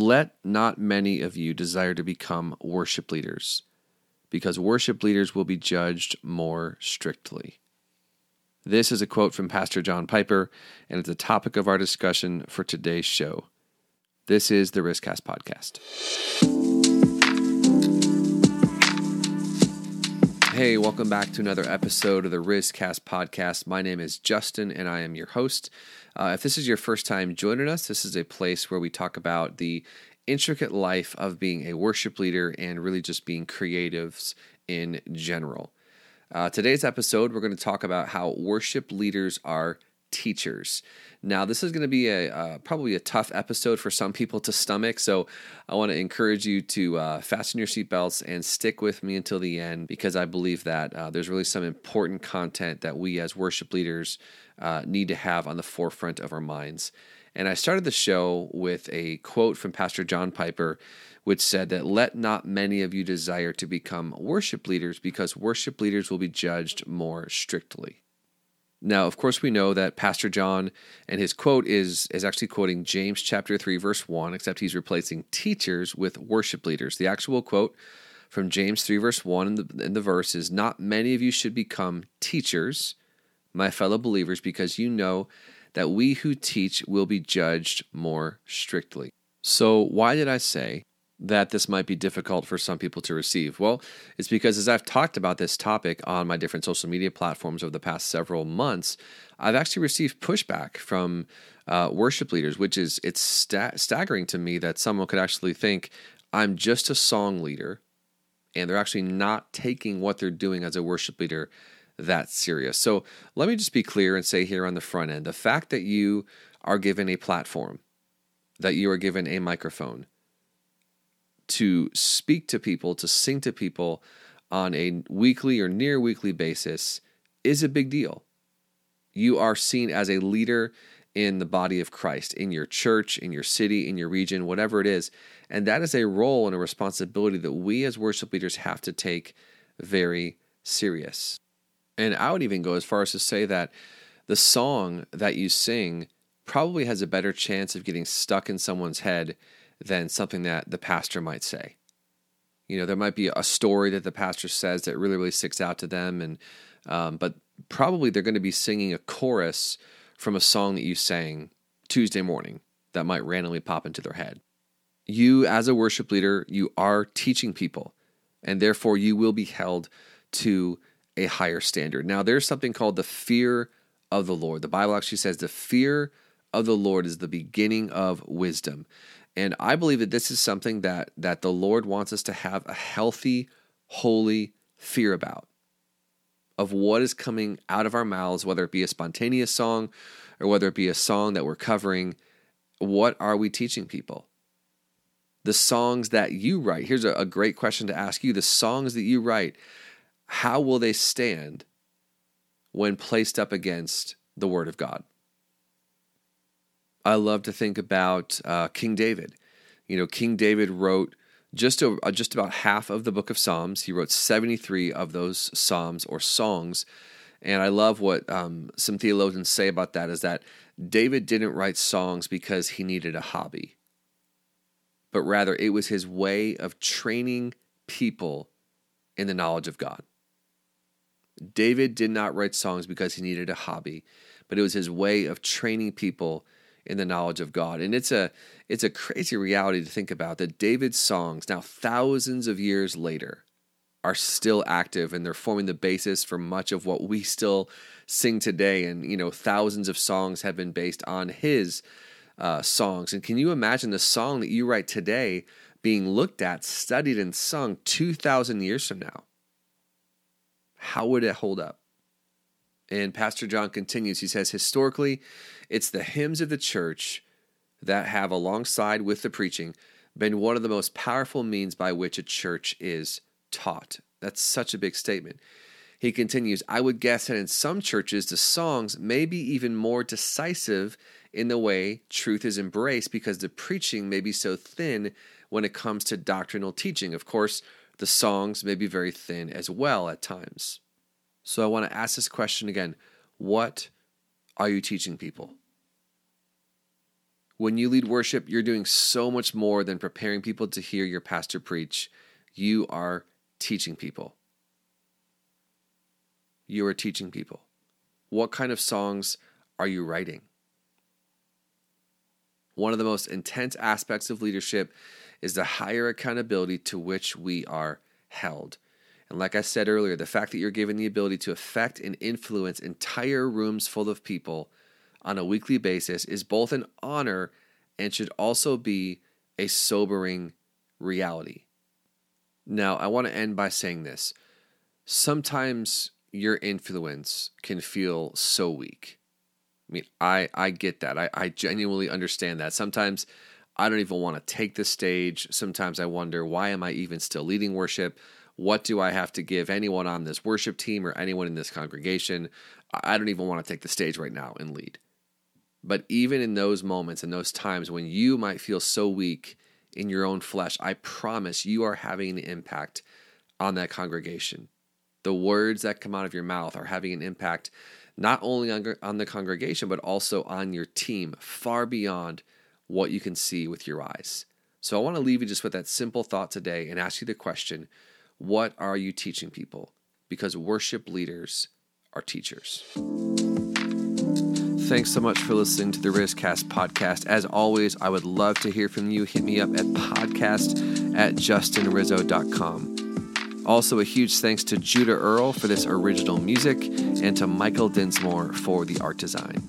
Let not many of you desire to become worship leaders, because worship leaders will be judged more strictly. This is a quote from Pastor John Piper, and it's the topic of our discussion for today's show. This is the RizzCast Podcast. Hey, welcome back to another episode of the RizzCast Podcast. My name is Justin, and I am your host. Uh, if this is your first time joining us, this is a place where we talk about the intricate life of being a worship leader and really just being creatives in general. Uh, today's episode, we're going to talk about how worship leaders are teachers. Now, this is going to be a uh, probably a tough episode for some people to stomach, so I want to encourage you to uh, fasten your seatbelts and stick with me until the end because I believe that uh, there's really some important content that we as worship leaders uh, need to have on the forefront of our minds. And I started the show with a quote from Pastor John Piper which said that let not many of you desire to become worship leaders because worship leaders will be judged more strictly. Now, of course, we know that Pastor John and his quote is, is actually quoting James chapter 3, verse 1, except he's replacing teachers with worship leaders. The actual quote from James 3, verse 1 in the, in the verse is Not many of you should become teachers, my fellow believers, because you know that we who teach will be judged more strictly. So, why did I say that this might be difficult for some people to receive? Well, it's because as I've talked about this topic on my different social media platforms over the past several months, I've actually received pushback from uh, worship leaders, which is it's sta- staggering to me that someone could actually think I'm just a song leader, and they're actually not taking what they're doing as a worship leader that serious. So let me just be clear and say here on the front end, the fact that you are given a platform, that you are given a microphone to speak to people, to sing to people on a weekly or near weekly basis is a big deal. You are seen as a leader in the body of Christ, in your church, in your city, in your region, whatever it is. And that is a role and a responsibility that we as worship leaders have to take very serious. And I would even go as far as to say that the song that you sing probably has a better chance of getting stuck in someone's head than something that the pastor might say. You know, there might be a story that the pastor says that really, really sticks out to them, and um, but probably they're going to be singing a chorus from a song that you sang Tuesday morning that might randomly pop into their head. You, as a worship leader, you are teaching people, and therefore you will be held to a higher standard. Now, there's something called the fear of the Lord. The Bible actually says the fear of the Lord is the beginning of wisdom. And I believe that this is something that that the Lord wants us to have a healthy, holy fear about of what is coming out of our mouths, whether it be a spontaneous song or whether it be a song that we're covering. What are we teaching people? The songs that you write. Here's a, a great question to ask you. The songs that you write, how will they stand when placed up against the Word of God? I love to think about uh, King David. You know, King David wrote just a, uh, just about half of the book of Psalms. He wrote 73 of those psalms or songs. And I love what um, some theologians say about that is that David didn't write songs because he needed a hobby, but rather it was his way of training people in the knowledge of God. David did not write songs because he needed a hobby, but it was his way of training people in the knowledge of God. And it's a it's a crazy reality to think about that David's songs now thousands of years later are still active and they're forming the basis for much of what we still sing today. And you know thousands of songs have been based on his uh, songs. And can you imagine the song that you write today being looked at studied and sung 2000 years from now? How would it hold up and Pastor John continues. He says, historically, it's the hymns of the church that have, alongside with the preaching, been one of the most powerful means by which a church is taught. That's such a big statement. He continues, I would guess that in some churches, the songs may be even more decisive in the way truth is embraced because the preaching may be so thin when it comes to doctrinal teaching. Of course, the songs may be very thin as well at times. So I want to ask this question again What are you teaching people? When you lead worship, you're doing so much more than preparing people to hear your pastor preach. You are teaching people. You are teaching people. What kind of songs are you writing? One of the most intense aspects of leadership is the higher accountability to which we are held. And like I said earlier, the fact that you're given the ability to affect and influence entire rooms full of people on a weekly basis is both an honor and should also be a sobering reality. Now, I want to end by saying this. Sometimes your influence can feel so weak. I mean, I, I get that. I, I genuinely understand that. Sometimes I don't even want to take the stage. Sometimes I wonder, why am I even still leading worship? What do I have to give anyone on this worship team or anyone in this congregation? I don't even want to take the stage right now and lead. But even in those moments and those times when you might feel so weak in your own flesh, I promise you are having an impact on that congregation. The words that come out of your mouth are having an impact not only on, on the congregation, but also on your team, far beyond what you can see with your eyes. So I want to leave you just with that simple thought today and ask you the question what are you teaching people? Because worship leaders are teachers. Thanks so much for listening to the RizzCast podcast. As always, I would love to hear from you. Hit me up at podcast at justinrizzo.com. Also, a huge thanks to Judah Earl for this original music and to Michael Dinsmore for the art design.